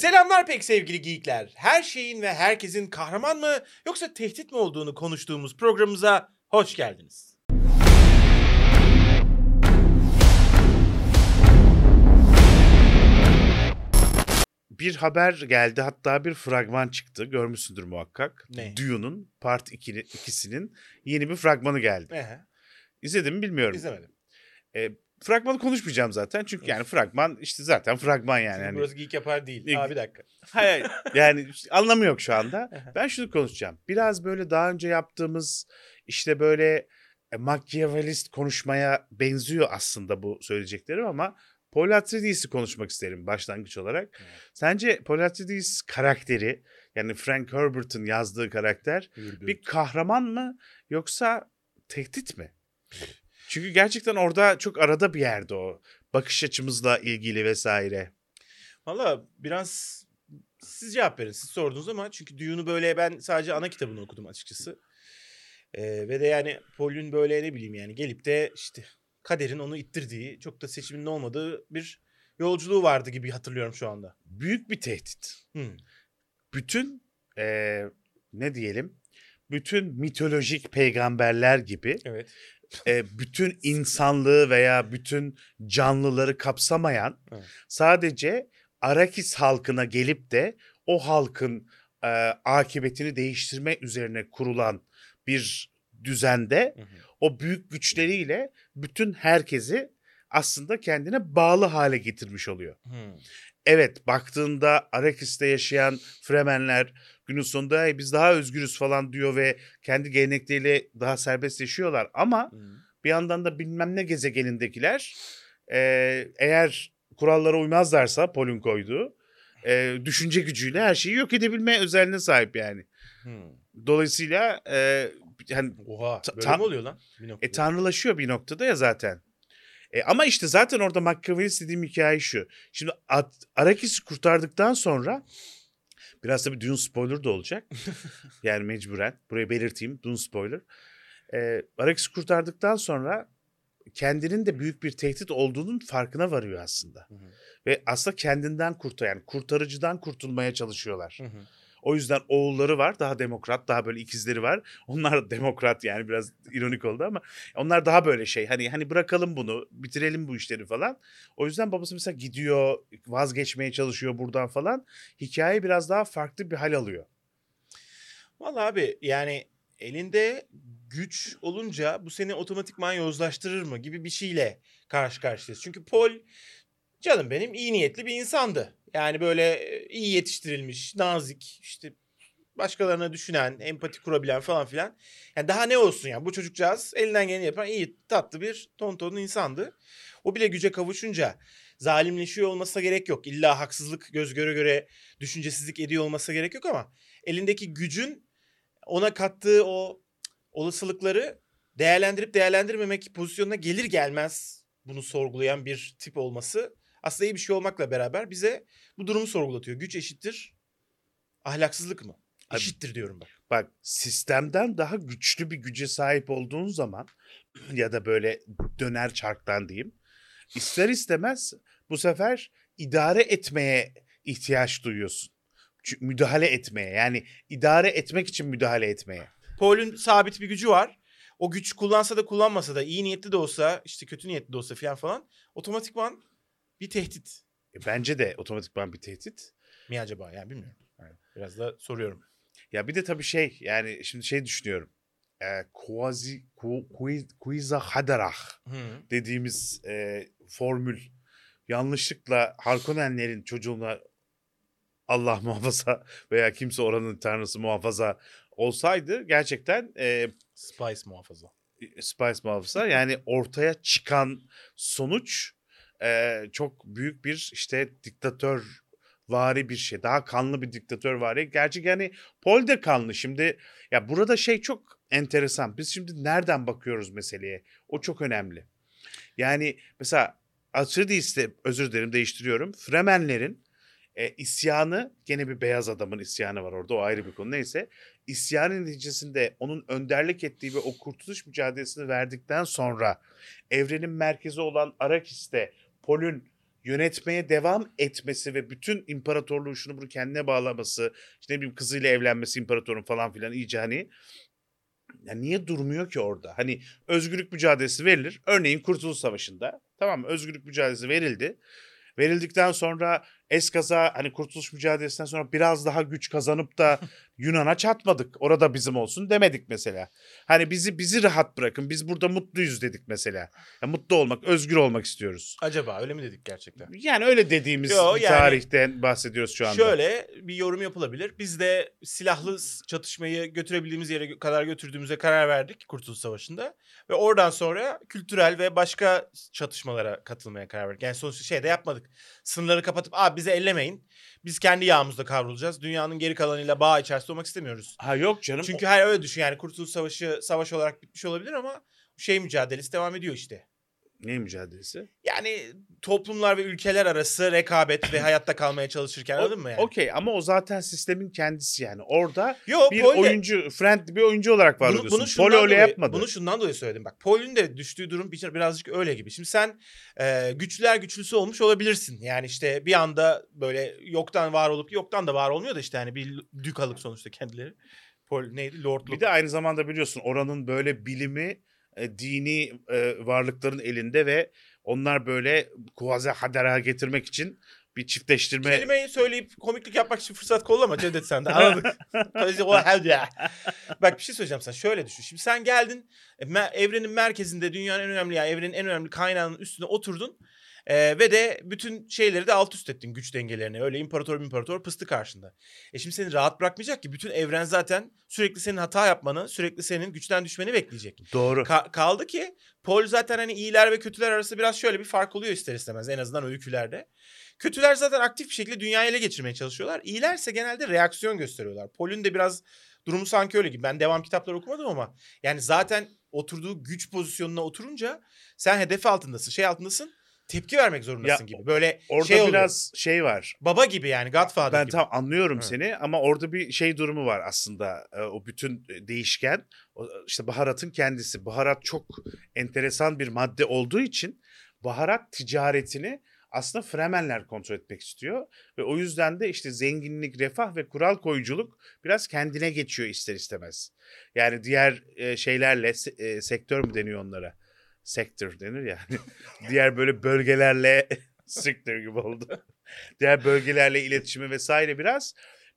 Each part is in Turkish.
Selamlar pek sevgili geekler. Her şeyin ve herkesin kahraman mı yoksa tehdit mi olduğunu konuştuğumuz programımıza hoş geldiniz. Bir haber geldi hatta bir fragman çıktı. Görmüşsündür muhakkak. Ne? Dune'un Part 2, ikisinin yeni bir fragmanı geldi. Ehe, İzledim mi bilmiyorum. izlemedim. E, fragmanı konuşmayacağım zaten. Çünkü yani fragman işte zaten fragman yani. Çünkü Hani- burası geek yapar değil. Aa bir dakika. Hayır yani anlamı yok şu anda. Ben şunu konuşacağım. Biraz böyle daha önce yaptığımız işte böyle e, Machiavellist konuşmaya benziyor aslında bu söyleyeceklerim ama Paul Atreides konuşmak isterim başlangıç olarak. Evet. Sence Paul Atreides karakteri yani Frank Herbert'ın yazdığı karakter bir kahraman mı yoksa tehdit mi? Çünkü gerçekten orada çok arada bir yerde o. Bakış açımızla ilgili vesaire. Valla biraz siz cevap verin. Siz sordunuz ama çünkü Dune'u böyle ben sadece ana kitabını okudum açıkçası. Ee, ve de yani Paul'ün böyle ne bileyim yani gelip de işte kaderin onu ittirdiği çok da seçiminin olmadığı bir yolculuğu vardı gibi hatırlıyorum şu anda. Büyük bir tehdit. Hmm. bütün eee, ne diyelim bütün mitolojik peygamberler gibi Evet. Eee, bütün insanlığı veya bütün canlıları kapsamayan Evet. sadece Arakis halkına gelip de o halkın eee, akıbetini değiştirme üzerine kurulan bir düzende Hı hı. o büyük güçleriyle bütün herkesi aslında kendine bağlı hale getirmiş oluyor. Hmm. Evet baktığında Arakis'te yaşayan Fremenler günün sonunda "Hey, biz daha özgürüz falan diyor ve kendi gelenekleriyle daha serbest yaşıyorlar. Ama Hmm. bir yandan da bilmem ne gezegenindekiler eee, eğer kurallara uymazlarsa Pol'ün koyduğu eee, düşünce gücüyle her şeyi yok edebilme özelliğine sahip yani. Hmm. Dolayısıyla eee hani Oha. Böyle ta- mi oluyor lan? Bir e, tanrılaşıyor bir noktada ya zaten. E, ama işte zaten orada Machiavellist dediğim hikaye şu. Şimdi At- Arakis'i kurtardıktan sonra biraz tabii Dune spoiler da olacak. yani mecburen. Burayı belirteyim. Dune spoiler. E, Arakis'i kurtardıktan sonra kendinin de büyük bir tehdit olduğunun farkına varıyor aslında. Hı hı. Ve aslında kendinden kurtar yani kurtarıcıdan kurtulmaya çalışıyorlar. Hı hı. O yüzden oğulları var daha demokrat daha böyle ikizleri var. Onlar demokrat yani biraz ironik oldu ama onlar daha böyle şey hani hani bırakalım bunu bitirelim bu işleri falan. O yüzden babası mesela gidiyor vazgeçmeye çalışıyor buradan falan. Hikaye biraz daha farklı bir hal alıyor. Vallahi abi yani elinde güç olunca bu seni otomatikman yozlaştırır mı gibi bir şeyle karşı karşıyayız. Çünkü Paul canım benim iyi niyetli bir insandı. Yani böyle e, iyi yetiştirilmiş, nazik, işte başkalarına düşünen, empati kurabilen falan filan. Yani daha ne olsun ya bu çocukcağız elinden geleni yapan iyi tatlı bir tonton insandı. O bile güce kavuşunca zalimleşiyor olmasına gerek yok. İlla haksızlık göz göre göre düşüncesizlik ediyor olmasına gerek yok ama elindeki gücün ona kattığı o olasılıkları değerlendirip değerlendirmemek pozisyonuna gelir gelmez bunu sorgulayan bir tip olması aslında iyi bir şey olmakla beraber bize bu durumu sorgulatıyor. Güç eşittir ahlaksızlık mı? Eşittir diyorum bak. Bak sistemden daha güçlü bir güce sahip olduğun zaman ya da böyle döner çarktan diyeyim ister istemez bu sefer idare etmeye ihtiyaç duyuyorsun. Müdahale etmeye yani idare etmek için müdahale etmeye. Paul'ün sabit bir gücü var. O güç kullansa da kullanmasa da iyi niyetli de olsa işte kötü niyetli de olsa falan falan otomatikman bir tehdit E, Bence de otomatikman bir tehdit. mi acaba yani bilmiyorum. Yani biraz da soruyorum. Ya bir de tabii şey yani şimdi şey düşünüyorum. E, Quasi Ku- Kui- Kuiza Hadarah Hı. dediğimiz e, formül yanlışlıkla Harkonnenlerin çocuğuna Allah muhafaza veya kimse oranın tanrısı muhafaza olsaydı gerçekten e, Spice muhafaza. Spice muhafaza yani ortaya çıkan sonuç e, çok büyük bir işte diktatör vari bir şey. Daha kanlı bir diktatör vari. Gerçi yani Paul de kanlı. Şimdi ya burada şey çok enteresan. Biz şimdi nereden bakıyoruz meseleye? O çok önemli. Yani mesela Atreides'te özür dilerim değiştiriyorum. Fremenlerin e, isyanı gene bir beyaz adamın isyanı var orada o ayrı bir konu neyse. İsyanın neticesinde onun önderlik ettiği ve o kurtuluş mücadelesini verdikten sonra evrenin merkezi olan Arakis'te Pol'ün yönetmeye devam etmesi ve bütün imparatorluğu şunu bunu kendine bağlaması, işte ne bileyim kızıyla evlenmesi imparatorun falan filan iyice hani ya niye durmuyor ki orada? Hani özgürlük mücadelesi verilir. Örneğin Kurtuluş Savaşı'nda tamam mı? Özgürlük mücadelesi verildi. Verildikten sonra eskaza hani kurtuluş mücadelesinden sonra biraz daha güç kazanıp da Yunan'a çatmadık. Orada bizim olsun demedik mesela. Hani bizi bizi rahat bırakın. Biz burada mutluyuz dedik mesela. Ya mutlu olmak, özgür olmak istiyoruz. Acaba öyle mi dedik gerçekten? Yani öyle dediğimiz Yo, yani tarihten bahsediyoruz şu anda. Şöyle bir yorum yapılabilir. Biz de silahlı çatışmayı götürebildiğimiz yere kadar götürdüğümüze karar verdik Kurtuluş Savaşı'nda. Ve oradan sonra kültürel ve başka çatışmalara katılmaya karar verdik. Yani sonuçta şey de yapmadık. Sınırları kapatıp Aa, bizi ellemeyin. Biz kendi yağımızda kavrulacağız. Dünyanın geri kalanıyla bağ içerisinde olmak istemiyoruz. Ha yok canım. Çünkü hayır öyle düşün yani Kurtuluş Savaşı savaş olarak bitmiş olabilir ama şey mücadelesi devam ediyor işte. Ne mücadelesi? Yani toplumlar ve ülkeler arası rekabet ve hayatta kalmaya çalışırken O- anladın mı yani? Okey ama o zaten sistemin kendisi yani. Orada Yo, bir Paul de- oyuncu, friendly bir oyuncu olarak var bunu, oluyorsun. bunu öyle dolayı, yapmadı. Bunu şundan dolayı söyledim. Bak Paul'ün de düştüğü durum bir- birazcık öyle gibi. Şimdi sen e, güçlüler güçlüsü olmuş olabilirsin. Yani işte bir anda böyle yoktan var olup yoktan da var olmuyor da işte hani bir dükalık sonuçta kendileri. Paul neydi? Lordluk. Bir de aynı zamanda biliyorsun oranın böyle bilimi e, dini e, varlıkların elinde ve onlar böyle kuvaze hadera getirmek için bir çiftleştirme Kelimeyi söyleyip komiklik yapmak için fırsat kollama Cevdet sen de anladık. Bak bir şey söyleyeceğim sana şöyle düşün. Şimdi sen geldin e, evrenin merkezinde dünyanın en önemli ya evrenin en önemli kaynağının üstüne oturdun. E, ve de bütün şeyleri de alt üst ettin güç dengelerini. Öyle imparator imparator pıstı karşında. E şimdi seni rahat bırakmayacak ki. Bütün evren zaten sürekli senin hata yapmanı, sürekli senin güçten düşmeni bekleyecek. doğru. Ka- kaldı ki Paul zaten hani iyiler ve kötüler arasında biraz şöyle bir fark oluyor ister istemez en azından öykülerde. Kötüler zaten aktif bir şekilde dünyayı ele geçirmeye çalışıyorlar. İyilerse genelde reaksiyon gösteriyorlar. Paul'ün de biraz durumu sanki öyle gibi. Ben devam kitapları okumadım ama yani zaten oturduğu güç pozisyonuna oturunca sen hedef altındasın, şey altındasın. Tepki vermek zorundasın Ya, gibi. Böyle Orada şey oluyor. biraz şey var. baba gibi yani Godfather Ben gibi. tam anlıyorum Evet. seni ama orada bir şey durumu var aslında. E, O bütün değişken o- işte baharatın kendisi. Baharat çok enteresan bir madde olduğu için baharat ticaretini aslında Fremenler kontrol etmek istiyor ve o yüzden de işte zenginlik, refah ve kural koyuculuk biraz kendine geçiyor ister istemez. Yani diğer e, şeylerle se- e, sektör mü deniyor onlara? Sektör denir yani. diğer böyle bölgelerle sektör gibi oldu. diğer bölgelerle iletişimi vesaire biraz.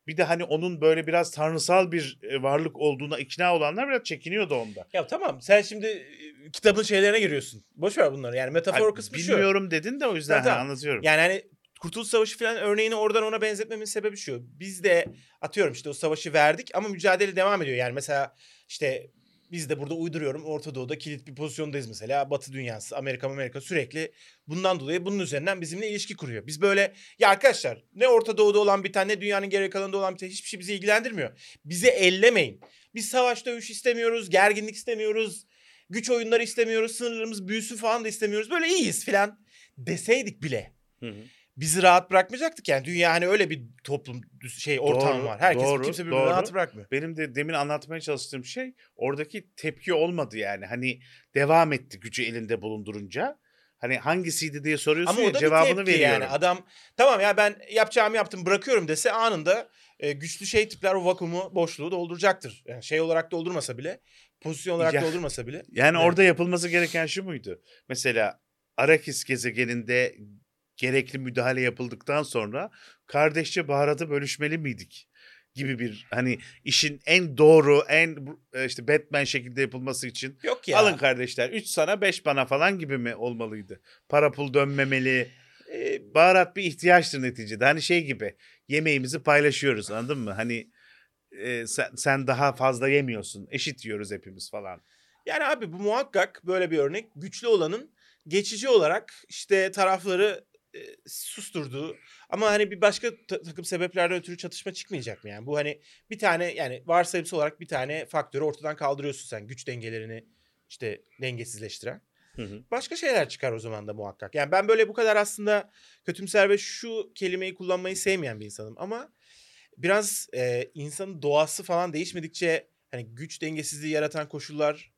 Bir de hani onun böyle biraz tanrısal bir e, varlık olduğuna ikna olanlar biraz çekiniyordu onda. Ya tamam sen şimdi e, kitabın şeylerine giriyorsun. Boş ver bunları. Yani metafor Ay, kısmı şu. bilmiyorum dedin de o yüzden Tamam, hani anlatıyorum. Yani hani Kurtuluş Savaşı falan örneğini oradan ona benzetmemin sebebi şu. Biz de atıyorum işte o savaşı verdik ama mücadele devam ediyor. Yani mesela işte biz de burada uyduruyorum Orta Doğu'da kilit bir pozisyondayız mesela. Batı dünyası, Amerika Amerika sürekli bundan dolayı bunun üzerinden bizimle ilişki kuruyor. Biz böyle ya arkadaşlar ne Orta Doğu'da olan bir tane ne dünyanın geri kalanında olan bir tane hiçbir şey bizi ilgilendirmiyor. Bizi ellemeyin. Biz savaş dövüş istemiyoruz, gerginlik istemiyoruz, güç oyunları istemiyoruz, sınırlarımız büyüsün falan da istemiyoruz. Böyle iyiyiz falan deseydik bile Hı hı. Bizi rahat bırakmayacaktık yani. Dünya hani öyle bir toplum şey ortam Doğru, var. Herkes doğru, kimse birbirini doğru. rahat bırakmıyor. Benim de demin anlatmaya çalıştığım şey oradaki tepki olmadı yani. Hani devam etti gücü elinde bulundurunca. Hani hangisiydi diye soruyorsun Ama ya cevabını veriyorum. yani. Adam tamam ya ben yapacağımı yaptım bırakıyorum dese anında e, güçlü şey tipler o vakumu boşluğu dolduracaktır. Yani şey olarak doldurmasa bile pozisyon olarak Ya. doldurmasa bile. Yani Evet. orada yapılması gereken şu muydu? Mesela Arakis gezegeninde gerekli müdahale yapıldıktan sonra kardeşçe baharatı bölüşmeli miydik? gibi bir hani işin en doğru en e, işte Batman şekilde yapılması için Yok ya. alın kardeşler 3 sana 5 bana falan gibi mi olmalıydı? Para pul dönmemeli. E, Baharat bir ihtiyaçtır neticede. Hani şey gibi yemeğimizi paylaşıyoruz anladın mı? Hani e, sen, sen daha fazla yemiyorsun. Eşit yiyoruz hepimiz falan. Yani abi bu muhakkak böyle bir örnek. Güçlü olanın geçici olarak işte tarafları e, susturduğu ama hani bir başka ta- takım sebeplerden ötürü çatışma çıkmayacak mı yani? Bu hani bir tane yani varsayımsal olarak bir tane faktörü ortadan kaldırıyorsun sen güç dengelerini işte dengesizleştiren. Hı hı. Başka şeyler çıkar o zaman da muhakkak. Yani ben böyle bu kadar aslında kötümser ve şu kelimeyi kullanmayı sevmeyen bir insanım ama biraz e, insanın doğası falan değişmedikçe hani güç dengesizliği yaratan koşullar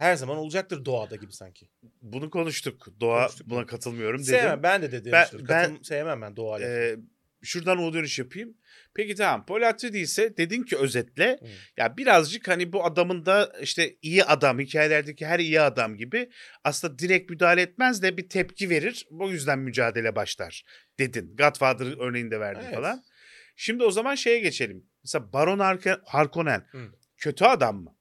her zaman olacaktır doğada gibi sanki. Bunu konuştuk. Doğa Konuştuk, buna katılmıyorum dedim. Sevmem ben de dedim. Ben- Ben, ben- sevmem ben doğa. Ee, şuradan o dönüş yapayım. Peki tamam. Paul Atreides ise dedin ki özetle Hı. ya birazcık hani bu adamın da işte iyi adam hikayelerdeki her iyi adam gibi aslında direkt müdahale etmez de bir tepki verir. Bu yüzden mücadele başlar dedin. Godfather örneğinde verdin Evet. falan. Şimdi o zaman şeye geçelim. Mesela Baron Harkonnen Hı. kötü adam mı?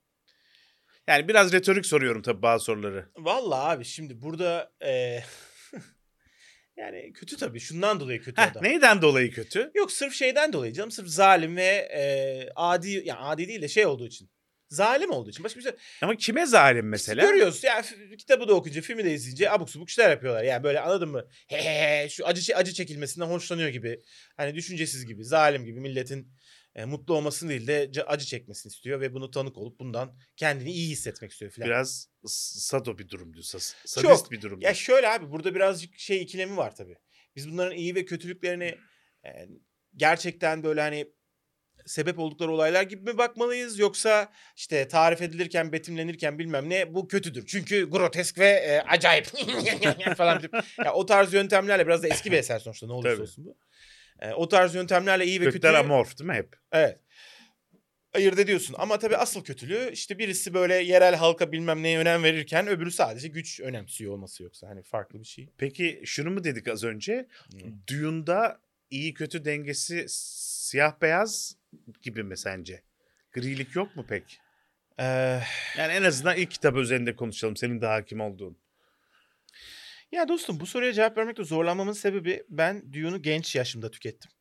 Yani biraz retorik soruyorum tabii bazı soruları. Vallahi abi şimdi burada e, yani kötü tabii şundan dolayı kötü Heh, adam. neyden dolayı kötü? Yok sırf şeyden dolayı canım sırf zalim ve e, adi yani adi değil de şey olduğu için. Zalim olduğu için. Başka bir şey. Ama kime zalim mesela? Görüyoruz ya f- kitabı da okuyunca filmi de izleyince abuk subuk işler yapıyorlar. Yani böyle anladın mı? He he he, şu acı acı çekilmesinden hoşlanıyor gibi. Hani düşüncesiz gibi, zalim gibi milletin e, mutlu olmasını değil de acı çekmesini istiyor ve bunu tanık olup bundan kendini iyi hissetmek istiyor filan. Biraz sado bir durum diyor. sas- Sadist Çok. bir durum. Ya şöyle abi burada birazcık şey ikilemi var tabii. Biz bunların iyi ve kötülüklerini e, gerçekten böyle hani sebep oldukları olaylar gibi mi bakmalıyız yoksa işte tarif edilirken betimlenirken bilmem ne bu kötüdür. Çünkü grotesk ve e, acayip falan. ya o tarz yöntemlerle biraz da eski bir eser sonuçta ne olursa Tabii. olsun bu. E, o tarz yöntemlerle iyi ve Kötüler kötüyü amorf değil mi hep? Evet. Ayırt ediyorsun. Ama tabii asıl kötülüğü işte birisi böyle yerel halka bilmem neye önem verirken öbürü sadece güç önemsiyor olması yoksa hani farklı bir şey. Peki şunu mu dedik az önce? Hmm. Dune'da iyi kötü dengesi siyah beyaz gibi mi sence? Grilik yok mu pek? Ee, Yani en azından ilk kitap üzerinde konuşalım. Senin de hakim olduğun. Ya dostum bu soruya cevap vermekte zorlanmamın sebebi ben Dune'u genç yaşımda tükettim.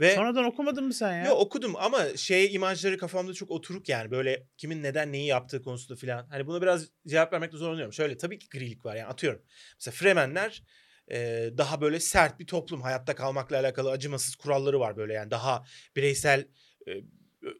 Ve Sonradan okumadın mı sen ya? Yo, okudum ama şey imajları kafamda çok oturuk yani böyle kimin neden neyi yaptığı konusunda filan. Hani buna biraz cevap vermekte zorlanıyorum. Şöyle tabii ki grilik var yani atıyorum. Mesela Fremenler e, daha böyle sert bir toplum. Hayatta kalmakla alakalı acımasız kuralları var böyle yani daha bireysel e,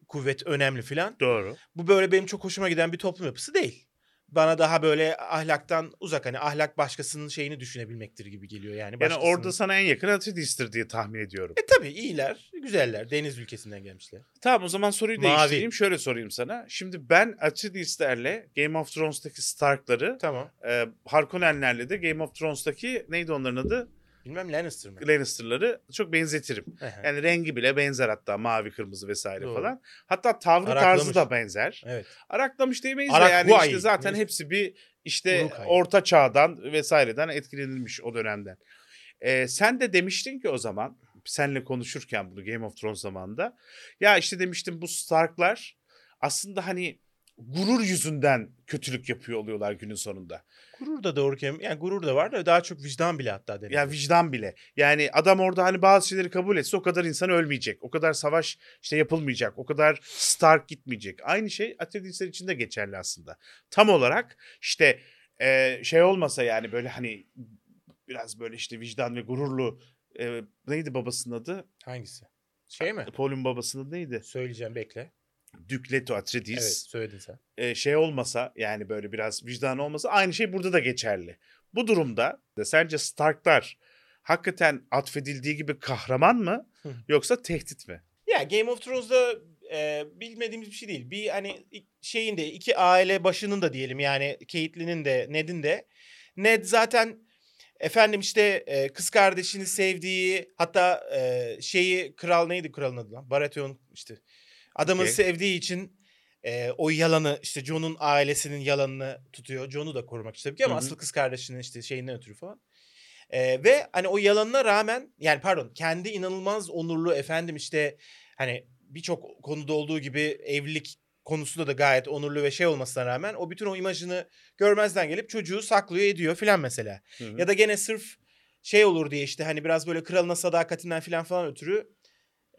kuvvet önemli filan. Doğru. Bu böyle benim çok hoşuma giden bir toplum yapısı değil. Bana daha böyle ahlaktan uzak hani ahlak başkasının şeyini düşünebilmektir gibi geliyor yani. Yani başkasının- orada sana en yakın Atreides'tir diye tahmin ediyorum. E tabii iyiler, güzeller, deniz ülkesinden gelmişler. Tamam o zaman soruyu Mavi. değiştireyim. Şöyle sorayım sana. Şimdi ben Atreides'lerle Game of Thrones'taki Stark'ları Tamam. e, Harkonnenlerle de Game of Thrones'taki neydi onların adı? Bilmem Lannister mı? Lannister'ları çok benzetirim. Yani rengi bile benzer hatta mavi kırmızı vesaire Doğru. falan. Hatta tavrı Araklamış. tarzı da benzer. Evet. Araklamış diyemeyiz de Arakhuay. yani işte zaten hepsi bir işte Uruk-hai. orta çağdan vesaireden etkilenilmiş o dönemden. Ee, sen de demiştin ki o zaman senle konuşurken bunu Game of Thrones zamanında ya işte demiştim bu Stark'lar aslında hani gurur yüzünden kötülük yapıyor oluyorlar günün sonunda. Gurur da doğru kelime. Yani gurur da var da daha çok vicdan bile hatta demek. Ya vicdan bile. Yani adam orada hani bazı şeyleri kabul etse o kadar insan ölmeyecek. O kadar savaş işte yapılmayacak. O kadar Stark gitmeyecek. Aynı şey Atreides'ler için de geçerli aslında. Tam olarak işte e, şey olmasa yani böyle hani biraz böyle işte vicdan ve gururlu e, neydi babasının adı? Hangisi? Şey mi? Paul'un babasının neydi? Söyleyeceğim bekle. Duke Leto Atreides. Evet söyledin sen. e, şey olmasa yani böyle biraz vicdan olmasa aynı şey burada da geçerli. Bu durumda da sence Stark'lar hakikaten atfedildiği gibi kahraman mı yoksa tehdit mi? Ya Game of Thrones'da e, bilmediğimiz bir şey değil. Bir hani şeyin de iki aile başının da diyelim yani Caitlyn'in de Ned'in de. Ned zaten efendim işte e, kız kardeşini sevdiği hatta e, şeyi kral neydi kralın adı lan? Baratheon işte. Adamı Okey. sevdiği için e, o yalanı işte Jon'un ailesinin yalanını tutuyor. Jon'u da korumak için tabii ki ama Hı hı. asıl kız kardeşinin işte şeyinden ötürü falan. E, ve hani o yalanına rağmen yani pardon kendi inanılmaz onurlu efendim işte hani birçok konuda olduğu gibi evlilik konusunda da gayet onurlu ve şey olmasına rağmen o bütün o imajını görmezden gelip çocuğu saklıyor ediyor filan mesela. Ya da gene sırf şey olur diye işte hani biraz böyle kralına sadakatinden filan falan ötürü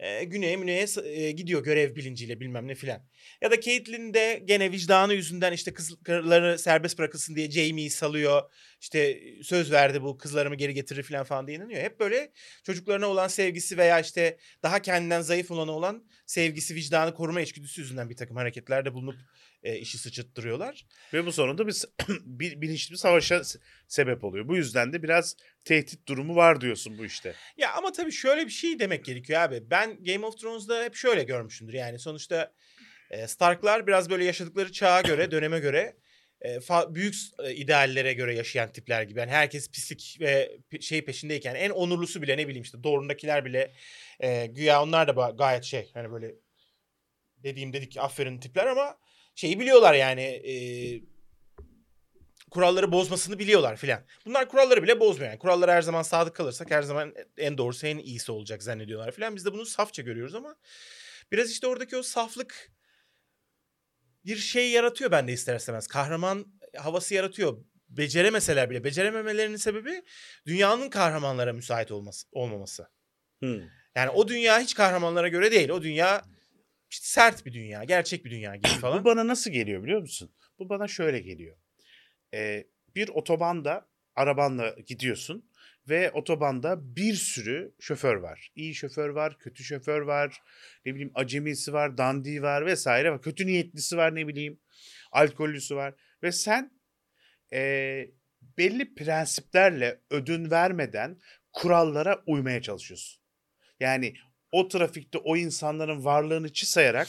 e, güneye müneye e, gidiyor görev bilinciyle bilmem ne filan. Ya da Caitlyn de gene vicdanı yüzünden işte kızları serbest bırakılsın diye Jaime'yi salıyor. İşte söz verdi bu kızlarımı geri getirir filan falan diye inanıyor. Hep böyle çocuklarına olan sevgisi veya işte daha kendinden zayıf olana olan sevgisi, vicdanı koruma içgüdüsü yüzünden bir takım hareketlerde bulunup e, işi sıçıttırıyorlar. Ve bu sonunda bir bilinçli bir savaşa sebep oluyor. Bu yüzden de biraz tehdit durumu var diyorsun bu işte. Ya ama tabii şöyle bir şey demek gerekiyor abi. Ben Game of Thrones'da hep şöyle görmüşümdür. Yani sonuçta e, Stark'lar biraz böyle yaşadıkları çağa göre, döneme göre e, büyük e, ideallere göre yaşayan tipler gibi. Yani herkes pislik ve şey peşindeyken en onurlusu bile ne bileyim işte doğrundakiler bile e, güya onlar da gayet şey hani böyle dediğim dedik aferin tipler ama şeyi biliyorlar yani e, kuralları bozmasını biliyorlar filan. Bunlar kuralları bile bozmuyor yani. Kurallara her zaman sadık kalırsak her zaman en doğrusu en iyisi olacak zannediyorlar filan. Biz de bunu safça görüyoruz ama biraz işte oradaki o saflık bir şey yaratıyor bende ister istemez. Kahraman havası yaratıyor. Beceremeseler bile. Becerememelerinin sebebi dünyanın kahramanlara müsait olması, olmaması. Hmm. Yani o dünya hiç kahramanlara göre değil. O dünya işte sert bir dünya, gerçek bir dünya gibi Bu falan. bana nasıl geliyor biliyor musun? Bu bana şöyle geliyor. Ee, bir otobanda arabanla gidiyorsun ve otobanda bir sürü şoför var. İyi şoför var, kötü şoför var, ne bileyim acemisi var, dandiği var vesaire var. Kötü niyetlisi var ne bileyim, alkollüsü var. Ve sen ee, belli prensiplerle ödün vermeden kurallara uymaya çalışıyorsun. Yani o trafikte o insanların varlığını çi sayarak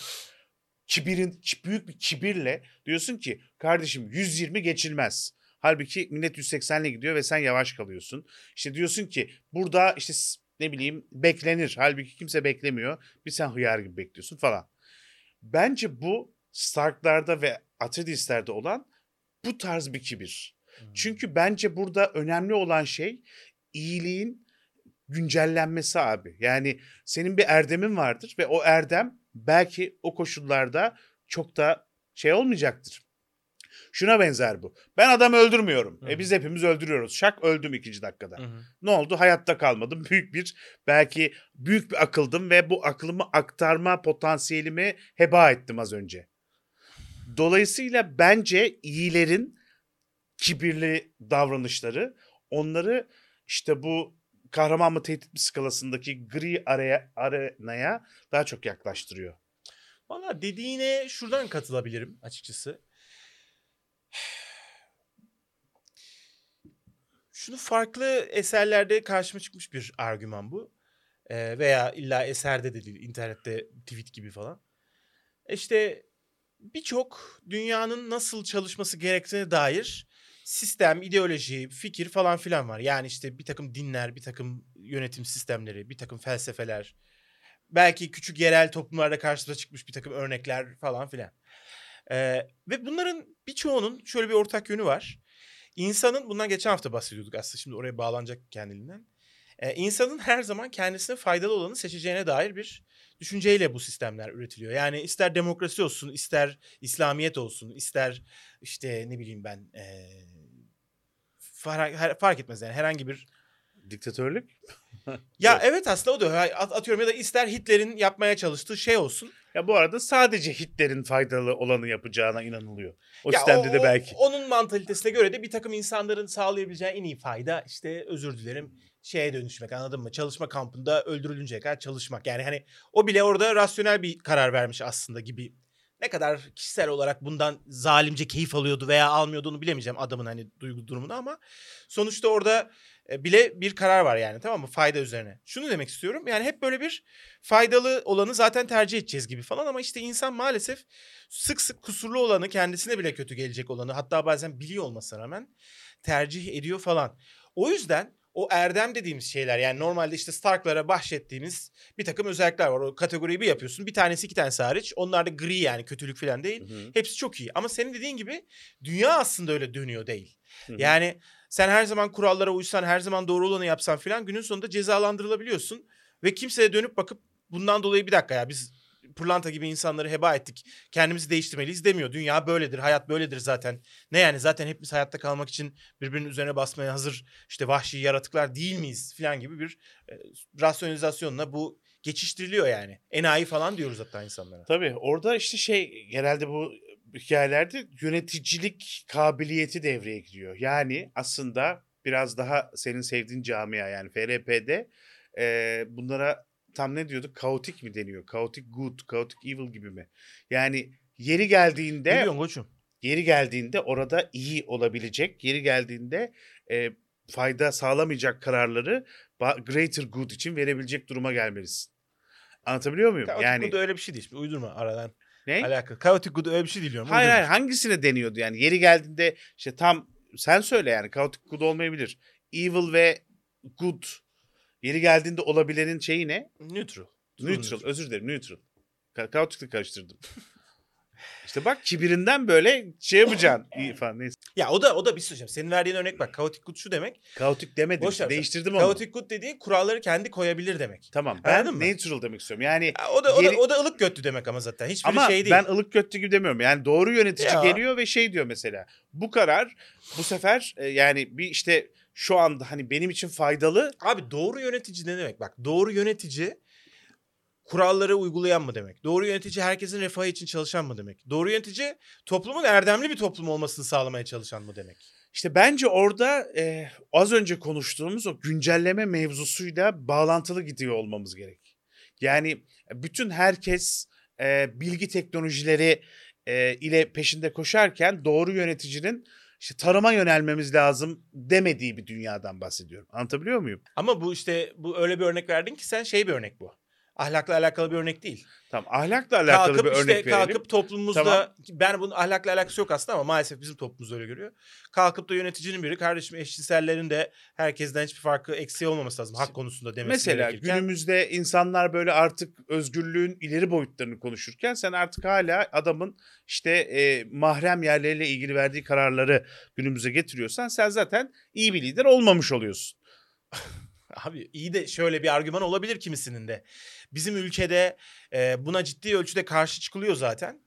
kibirin ki- büyük bir kibirle diyorsun ki kardeşim 120 geçilmez. Halbuki millet 180'le gidiyor ve sen yavaş kalıyorsun. İşte diyorsun ki burada işte ne bileyim beklenir. Halbuki kimse beklemiyor. Bir sen hıyar gibi bekliyorsun falan. Bence bu Stark'larda ve Atreides'lerde olan bu tarz bir kibir. Hmm. Çünkü bence burada önemli olan şey iyiliğin güncellenmesi abi. Yani senin bir erdemin vardır ve o erdem belki o koşullarda çok da şey olmayacaktır. Şuna benzer bu. Ben adam öldürmüyorum. Hı hı. E biz hepimiz öldürüyoruz. Şak öldüm ikinci dakikada. Hı hı. Ne oldu? Hayatta kalmadım. Büyük bir belki büyük bir akıldım ve bu aklımı aktarma potansiyelimi heba ettim az önce. Dolayısıyla bence iyilerin kibirli davranışları onları işte bu kahraman mı tehdit mi skalasındaki gri araya, arenaya daha çok yaklaştırıyor. Valla dediğine şuradan katılabilirim açıkçası. Şunu farklı eserlerde karşıma çıkmış bir argüman bu. Ee, veya illa eserde de değil, internette tweet gibi falan. İşte birçok dünyanın nasıl çalışması gerektiğine dair sistem, ideoloji, fikir falan filan var. Yani işte bir takım dinler, bir takım yönetim sistemleri, bir takım felsefeler, belki küçük yerel toplumlarda karşımıza çıkmış bir takım örnekler falan filan. Ee, ve bunların birçoğunun şöyle bir ortak yönü var. İnsanın, bundan geçen hafta bahsediyorduk aslında şimdi oraya bağlanacak kendiliğinden. Ee, insanın her zaman kendisine faydalı olanı seçeceğine dair bir düşünceyle bu sistemler üretiliyor. Yani ister demokrasi olsun, ister İslamiyet olsun, ister işte ne bileyim ben ee, fark, fark etmez yani herhangi bir Diktatörlük? Ya evet aslında o da At- atıyorum ya da ister Hitler'in yapmaya çalıştığı şey olsun. Ya bu arada sadece Hitler'in faydalı olanı yapacağına inanılıyor. O Ya sistemde o- de belki. onun mantalitesine göre de bir takım insanların sağlayabileceği en iyi fayda işte özür dilerim şeye dönüşmek anladın mı? Çalışma kampında öldürülünceye kadar çalışmak. Yani hani o bile orada rasyonel bir karar vermiş aslında gibi. Ne kadar kişisel olarak bundan zalimce keyif alıyordu veya almıyordu onu bilemeyeceğim adamın hani duygu durumunu ama sonuçta orada bile bir karar var yani tamam mı? Fayda üzerine. Şunu demek istiyorum. Yani hep böyle bir faydalı olanı zaten tercih edeceğiz gibi falan ama işte insan maalesef sık sık kusurlu olanı kendisine bile kötü gelecek olanı hatta bazen biliyor olmasına rağmen tercih ediyor falan. O yüzden o erdem dediğimiz şeyler yani normalde işte Stark'lara bahşettiğimiz bir takım özellikler var. O kategoriyi bir yapıyorsun. Bir tanesi iki tanesi hariç. Onlar da gri yani kötülük falan değil. Hı hı. Hepsi çok iyi. Ama senin dediğin gibi dünya aslında öyle dönüyor değil. Hı hı. Yani sen her zaman kurallara uysan, her zaman doğru olanı yapsan filan günün sonunda cezalandırılabiliyorsun. Ve kimseye dönüp bakıp bundan dolayı bir dakika ya biz pırlanta gibi insanları heba ettik. Kendimizi değiştirmeliyiz demiyor. Dünya böyledir, hayat böyledir zaten. Ne yani zaten hepimiz hayatta kalmak için birbirinin üzerine basmaya hazır işte vahşi yaratıklar değil miyiz filan gibi bir e, rasyonizasyonla bu geçiştiriliyor yani. Enayi falan diyoruz hatta insanlara. Tabii orada işte şey genelde bu hikayelerde yöneticilik kabiliyeti devreye giriyor. Yani aslında biraz daha senin sevdiğin camia yani FRP'de e, bunlara tam ne diyorduk? Kaotik mi deniyor? Kaotik good, kaotik evil gibi mi? Yani yeri geldiğinde diyorsun koçum? yeri geldiğinde orada iyi olabilecek, yeri geldiğinde e, fayda sağlamayacak kararları greater good için verebilecek duruma gelmelisin. Anlatabiliyor muyum? Kaotik yani da öyle bir şey değil. Uydurma aradan. Ne? Alakalı. Chaotic good öyle bir şey diliyorum. Hayır hayır hangisine deniyordu yani yeri geldiğinde işte tam sen söyle yani chaotic good olmayabilir. Evil ve good yeri geldiğinde olabilenin şeyi ne? Neutral. Neutral özür dilerim neutral. Ka- Chaotic'le karıştırdım. işte bak kibirinden böyle şey yapacaksın. İyi falan neyse. Ya o da o da bir şey söyleyeceğim. Senin verdiğin örnek bak. Chaotic good şu demek. Chaotic demedim. Boş ver. Değiştirdim onu. Chaotic good dediğin kuralları kendi koyabilir demek. Tamam ben Anladın mı? neutral demek istiyorum. Yani Ya o da o Yeri- da o da ılık götlü demek ama zaten. Hiçbir ama şey değil. ben ılık kötü gibi demiyorum. Yani doğru yönetici Ya. geliyor ve şey diyor mesela. Bu karar bu sefer e, yani bir işte şu anda hani benim için faydalı Abi doğru yönetici ne demek? Bak doğru yönetici kuralları uygulayan mı demek? Doğru yönetici herkesin refahı için çalışan mı demek? Doğru yönetici toplumun erdemli bir toplum olmasını sağlamaya çalışan mı demek? İşte bence orada e, az önce konuştuğumuz o güncelleme mevzusuyla bağlantılı gidiyor olmamız gerek. Yani bütün herkes e, bilgi teknolojileri e, ile peşinde koşarken doğru yöneticinin işte tarıma yönelmemiz lazım demediği bir dünyadan bahsediyorum. Anlatabiliyor muyum? Ama bu işte bu öyle bir örnek verdin ki sen şey bir örnek bu. Ahlakla alakalı bir örnek değil. Tamam ahlakla alakalı kalkıp bir işte örnek verelim. kalkıp toplumumuzda Tamam. ben bunun ahlakla alakası yok aslında ama maalesef bizim toplumumuz öyle görüyor. Kalkıp da yöneticinin biri kardeşim eşcinsellerin de herkesten hiçbir farkı eksiği olmaması lazım hak konusunda demesi Mesela gerekirken. günümüzde insanlar böyle artık özgürlüğün ileri boyutlarını konuşurken sen artık hala adamın işte e, mahrem yerleriyle ilgili verdiği kararları günümüze getiriyorsan sen zaten iyi bir lider olmamış oluyorsun. Abi iyi de şöyle bir argüman olabilir kimisinin de. Bizim ülkede e, buna ciddi ölçüde karşı çıkılıyor zaten.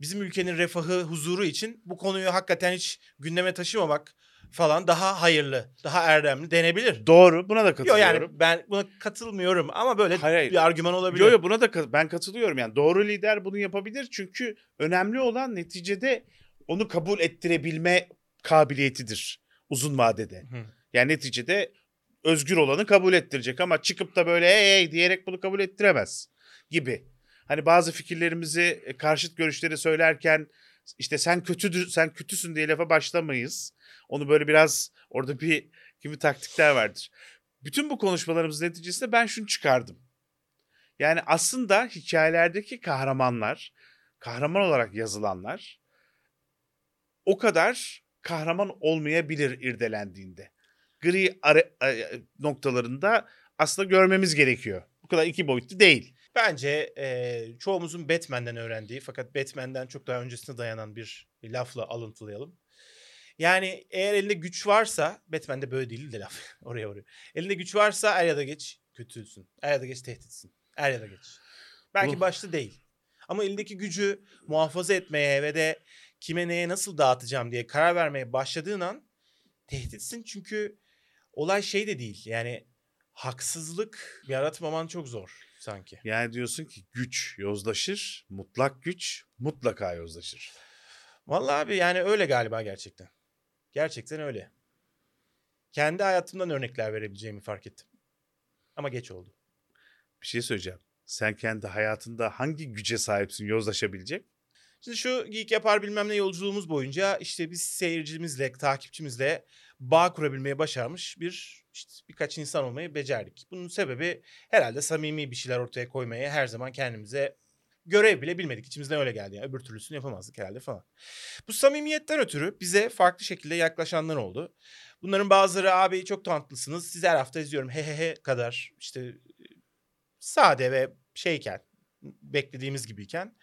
Bizim ülkenin refahı, huzuru için bu konuyu hakikaten hiç gündeme taşımamak falan daha hayırlı, daha erdemli denebilir. Doğru buna da Yok katılıyorum. yani ben buna katılmıyorum ama böyle Hayır, bir argüman olabilir. Yo yo buna da ben katılıyorum yani doğru lider bunu yapabilir çünkü önemli olan neticede onu kabul ettirebilme kabiliyetidir uzun vadede. Hı. Yani neticede özgür olanı kabul ettirecek ama çıkıp da böyle hey hey diyerek bunu kabul ettiremez gibi. Hani bazı fikirlerimizi e, karşıt görüşleri söylerken işte sen kötüdür sen kötüsün diye lafa başlamayız. Onu böyle biraz orada bir gibi taktikler vardır. Bütün bu konuşmalarımız neticesinde ben şunu çıkardım. Yani aslında hikayelerdeki kahramanlar, kahraman olarak yazılanlar o kadar kahraman olmayabilir irdelendiğinde. Gri ara- a- noktalarında aslında görmemiz gerekiyor. Bu kadar iki boyutlu değil. Bence e, çoğumuzun Batman'den öğrendiği fakat Batman'den çok daha öncesine dayanan bir lafla alıntılayalım. Yani eğer elinde güç varsa, Batman'de böyle değil de laf oraya oraya. Elinde güç varsa er ya da geç kötüsün. Er ya da geç tehditsin. Er ya da geç. Belki Bu- başta değil. Ama elindeki gücü muhafaza etmeye ve de kime neye nasıl dağıtacağım diye karar vermeye başladığın an tehditsin. Çünkü olay şey de değil. Yani haksızlık yaratmaman çok zor sanki. Yani diyorsun ki güç yozlaşır, mutlak güç mutlaka yozlaşır. Vallahi abi yani öyle galiba gerçekten. Gerçekten öyle. Kendi hayatımdan örnekler verebileceğimi fark ettim. Ama geç oldu. Bir şey söyleyeceğim. Sen kendi hayatında hangi güce sahipsin yozlaşabilecek? Şimdi şu Geek Yapar bilmem ne yolculuğumuz boyunca işte biz seyircimizle, takipçimizle bağ kurabilmeyi başarmış bir işte birkaç insan olmayı becerdik. Bunun sebebi herhalde samimi bir şeyler ortaya koymaya her zaman kendimize görev bile bilmedik. İçimizden öyle geldi. Yani öbür türlüsünü yapamazdık herhalde falan. Bu samimiyetten ötürü bize farklı şekilde yaklaşanlar oldu. Bunların bazıları abi çok tatlısınız. Sizi her hafta izliyorum. He he he kadar işte e, sade ve şeyken beklediğimiz gibiyken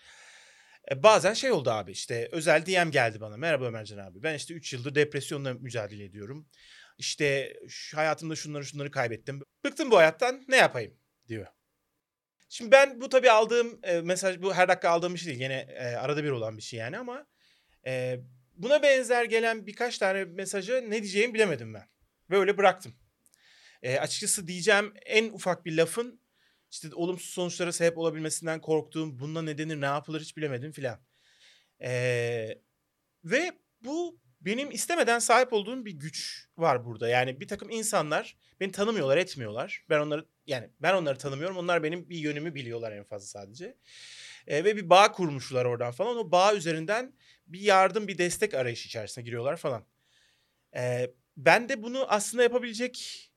e, bazen şey oldu abi işte özel DM geldi bana. Merhaba Ömercan abi. Ben işte 3 yıldır depresyonla mücadele ediyorum. İşte şu hayatımda şunları şunları kaybettim. Bıktım bu hayattan ne yapayım diyor. Şimdi ben bu tabii aldığım e, mesaj bu her dakika aldığım bir şey değil. Gene e, arada bir olan bir şey yani ama e, buna benzer gelen birkaç tane mesajı ne diyeceğimi bilemedim ben. Böyle bıraktım. E, açıkçası diyeceğim en ufak bir lafın işte olumsuz sonuçlara sebep olabilmesinden korktuğum, bununla ne denir, ne yapılır hiç bilemedim filan. Ee, ve bu benim istemeden sahip olduğum bir güç var burada. Yani bir takım insanlar beni tanımıyorlar, etmiyorlar. Ben onları yani ben onları tanımıyorum. Onlar benim bir yönümü biliyorlar en fazla sadece. Ee, ve bir bağ kurmuşlar oradan falan. O bağ üzerinden bir yardım, bir destek arayışı içerisine giriyorlar falan. Ee, ben de bunu aslında yapabilecek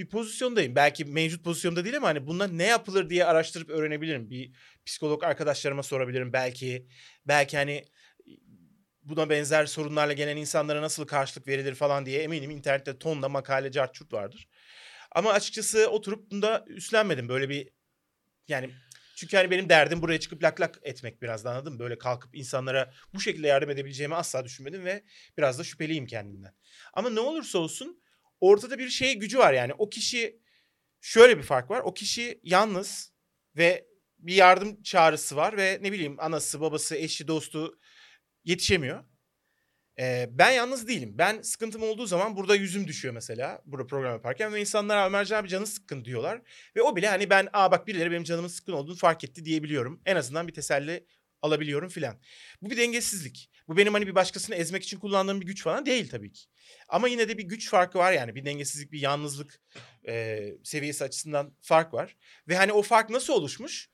bir pozisyondayım. Belki mevcut pozisyonda değil ama hani bundan ne yapılır diye araştırıp öğrenebilirim. Bir psikolog arkadaşlarıma sorabilirim belki. Belki hani buna benzer sorunlarla gelen insanlara nasıl karşılık verilir falan diye eminim internette tonla makale carçurt vardır. Ama açıkçası oturup bunda üstlenmedim. Böyle bir yani çünkü hani benim derdim buraya çıkıp lak lak etmek biraz da anladın mı? Böyle kalkıp insanlara bu şekilde yardım edebileceğimi asla düşünmedim ve biraz da şüpheliyim kendimden. Ama ne olursa olsun ortada bir şey gücü var yani. O kişi şöyle bir fark var. O kişi yalnız ve bir yardım çağrısı var ve ne bileyim anası, babası, eşi, dostu yetişemiyor. Ee, ben yalnız değilim. Ben sıkıntım olduğu zaman burada yüzüm düşüyor mesela. Burada program yaparken ve insanlar Ömercan abi canı sıkkın diyorlar. Ve o bile hani ben aa bak birileri benim canımın sıkkın olduğunu fark etti diyebiliyorum. En azından bir teselli alabiliyorum filan. Bu bir dengesizlik. Bu benim hani bir başkasını ezmek için kullandığım bir güç falan değil tabii ki. Ama yine de bir güç farkı var yani. Bir dengesizlik, bir yalnızlık e, seviyesi açısından fark var. Ve hani o fark nasıl oluşmuş?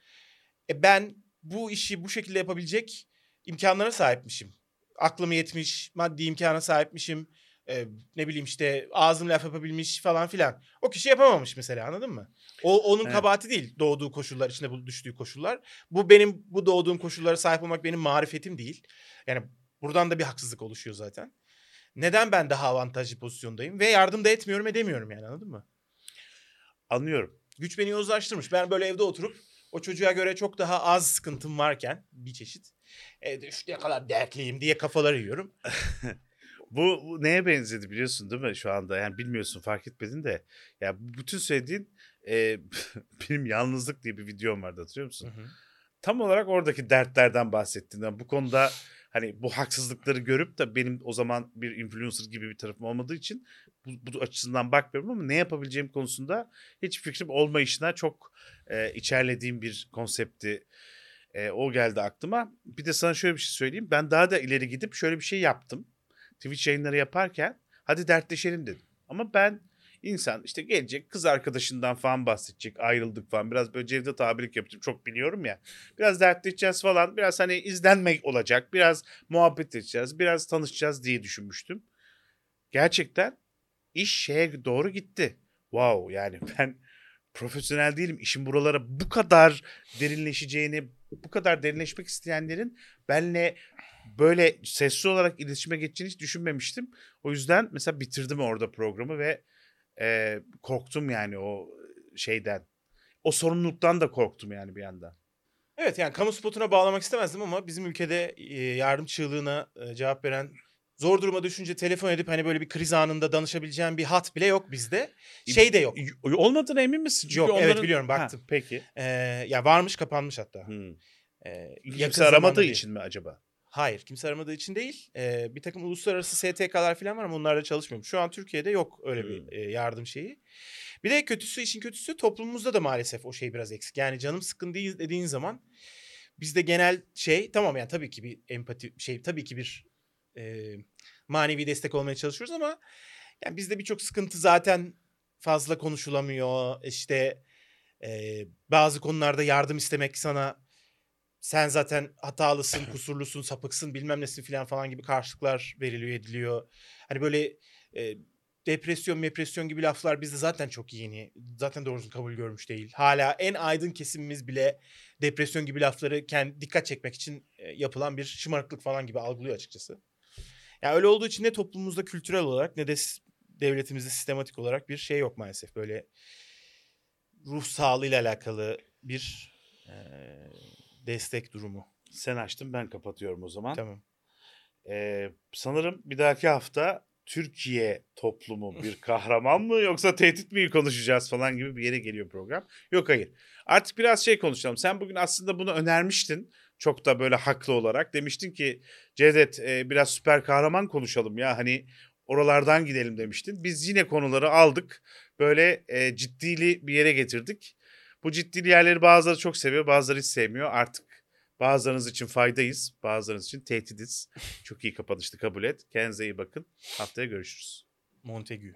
E ben bu işi bu şekilde yapabilecek imkanlara sahipmişim. Aklım yetmiş, maddi imkana sahipmişim. E, ne bileyim işte ağzım laf yapabilmiş falan filan. O kişi yapamamış mesela anladın mı? O onun Evet. kabahati değil doğduğu koşullar içinde düştüğü koşullar. Bu benim bu doğduğum koşullara sahip olmak benim marifetim değil. Yani buradan da bir haksızlık oluşuyor zaten. Neden ben daha avantajlı pozisyondayım ve yardım da etmiyorum edemiyorum yani anladın mı? Anlıyorum. Güç beni yozlaştırmış. Ben böyle evde oturup o çocuğa göre çok daha az sıkıntım varken bir çeşit evde şu ne kadar dertliyim diye kafaları yiyorum. Bu, bu neye benzedi biliyorsun değil mi şu anda? Yani bilmiyorsun fark etmedin de. Ya bütün söylediğin e, benim yalnızlık diye bir videom vardı hatırlıyor musun? Tam olarak oradaki dertlerden bahsettin. Yani bu konuda hani bu haksızlıkları görüp de benim o zaman bir influencer gibi bir tarafım olmadığı için bu, bu açısından bakmıyorum ama ne yapabileceğim konusunda hiç fikrim olmayışına çok e, içerlediğim bir konsepti. E, o geldi aklıma. Bir de sana şöyle bir şey söyleyeyim. Ben daha da ileri gidip şöyle bir şey yaptım. Twitch yayınları yaparken hadi dertleşelim dedim. Ama ben insan işte gelecek kız arkadaşından falan bahsedecek ayrıldık falan biraz böyle Cevdet abilik yapacağım çok biliyorum ya. Biraz dertleşeceğiz falan biraz hani izlenmek olacak biraz muhabbet edeceğiz biraz tanışacağız diye düşünmüştüm. Gerçekten iş şeye doğru gitti. Wow yani ben profesyonel değilim. İşin buralara bu kadar derinleşeceğini, bu kadar derinleşmek isteyenlerin benle böyle sesli olarak iletişime geçeceğini hiç düşünmemiştim. O yüzden mesela bitirdim orada programı ve e, korktum yani o şeyden. O sorumluluktan da korktum yani bir yandan. Evet yani kamu spotuna bağlamak istemezdim ama bizim ülkede e, yardım çığlığına e, cevap veren zor duruma düşünce telefon edip hani böyle bir kriz anında danışabileceğim bir hat bile yok bizde. Şey de yok. Olmadığına emin misin? Yok, evet, biliyorum, baktım. Ha, peki. Ee, ya varmış kapanmış hatta. Hmm. Ee, Kimse aramadığı değil. için mi acaba? Hayır kimse aramadığı için değil. Ee, bir takım uluslararası STK'lar falan var ama onlarla çalışmıyorum. Şu an Türkiye'de yok öyle Hmm. bir e, yardım şeyi. Bir de kötüsü işin kötüsü toplumumuzda da maalesef o şey biraz eksik. Yani canım sıkkın değil dediğin zaman bizde genel şey tamam yani tabii ki bir empati şey tabii ki bir e, manevi destek olmaya çalışıyoruz ama yani bizde birçok sıkıntı zaten fazla konuşulamıyor. İşte e, bazı konularda yardım istemek sana sen zaten hatalısın, kusurlusun, sapıksın, bilmem nesin filan falan gibi karşılıklar veriliyor, ediliyor. Hani böyle e, depresyon, depresyon gibi laflar bizde zaten çok yeni. Zaten doğrusu kabul görmüş değil. Hala en aydın kesimimiz bile depresyon gibi lafları kendi dikkat çekmek için e, yapılan bir şımarıklık falan gibi algılıyor açıkçası. Yani öyle olduğu için ne toplumumuzda kültürel olarak ne de devletimizde sistematik olarak bir şey yok maalesef. Böyle ruh sağlığıyla alakalı bir e, destek durumu. Sen açtın ben kapatıyorum o zaman. Tamam. Ee, sanırım bir dahaki hafta Türkiye toplumu bir kahraman mı yoksa tehdit mi konuşacağız falan gibi bir yere geliyor program. Yok hayır. Artık biraz şey konuşalım. Sen bugün aslında bunu önermiştin. Çok da böyle haklı olarak. Demiştin ki Cevdet e, biraz süper kahraman konuşalım ya hani oralardan gidelim demiştin. Biz yine konuları aldık. Böyle e, ciddili bir yere getirdik. Bu ciddili yerleri bazıları çok seviyor bazıları hiç sevmiyor. Artık bazılarınız için faydayız bazılarınız için tehdidiz. Çok iyi kapanıştı kabul et. Kendinize iyi bakın. Haftaya görüşürüz. Montague.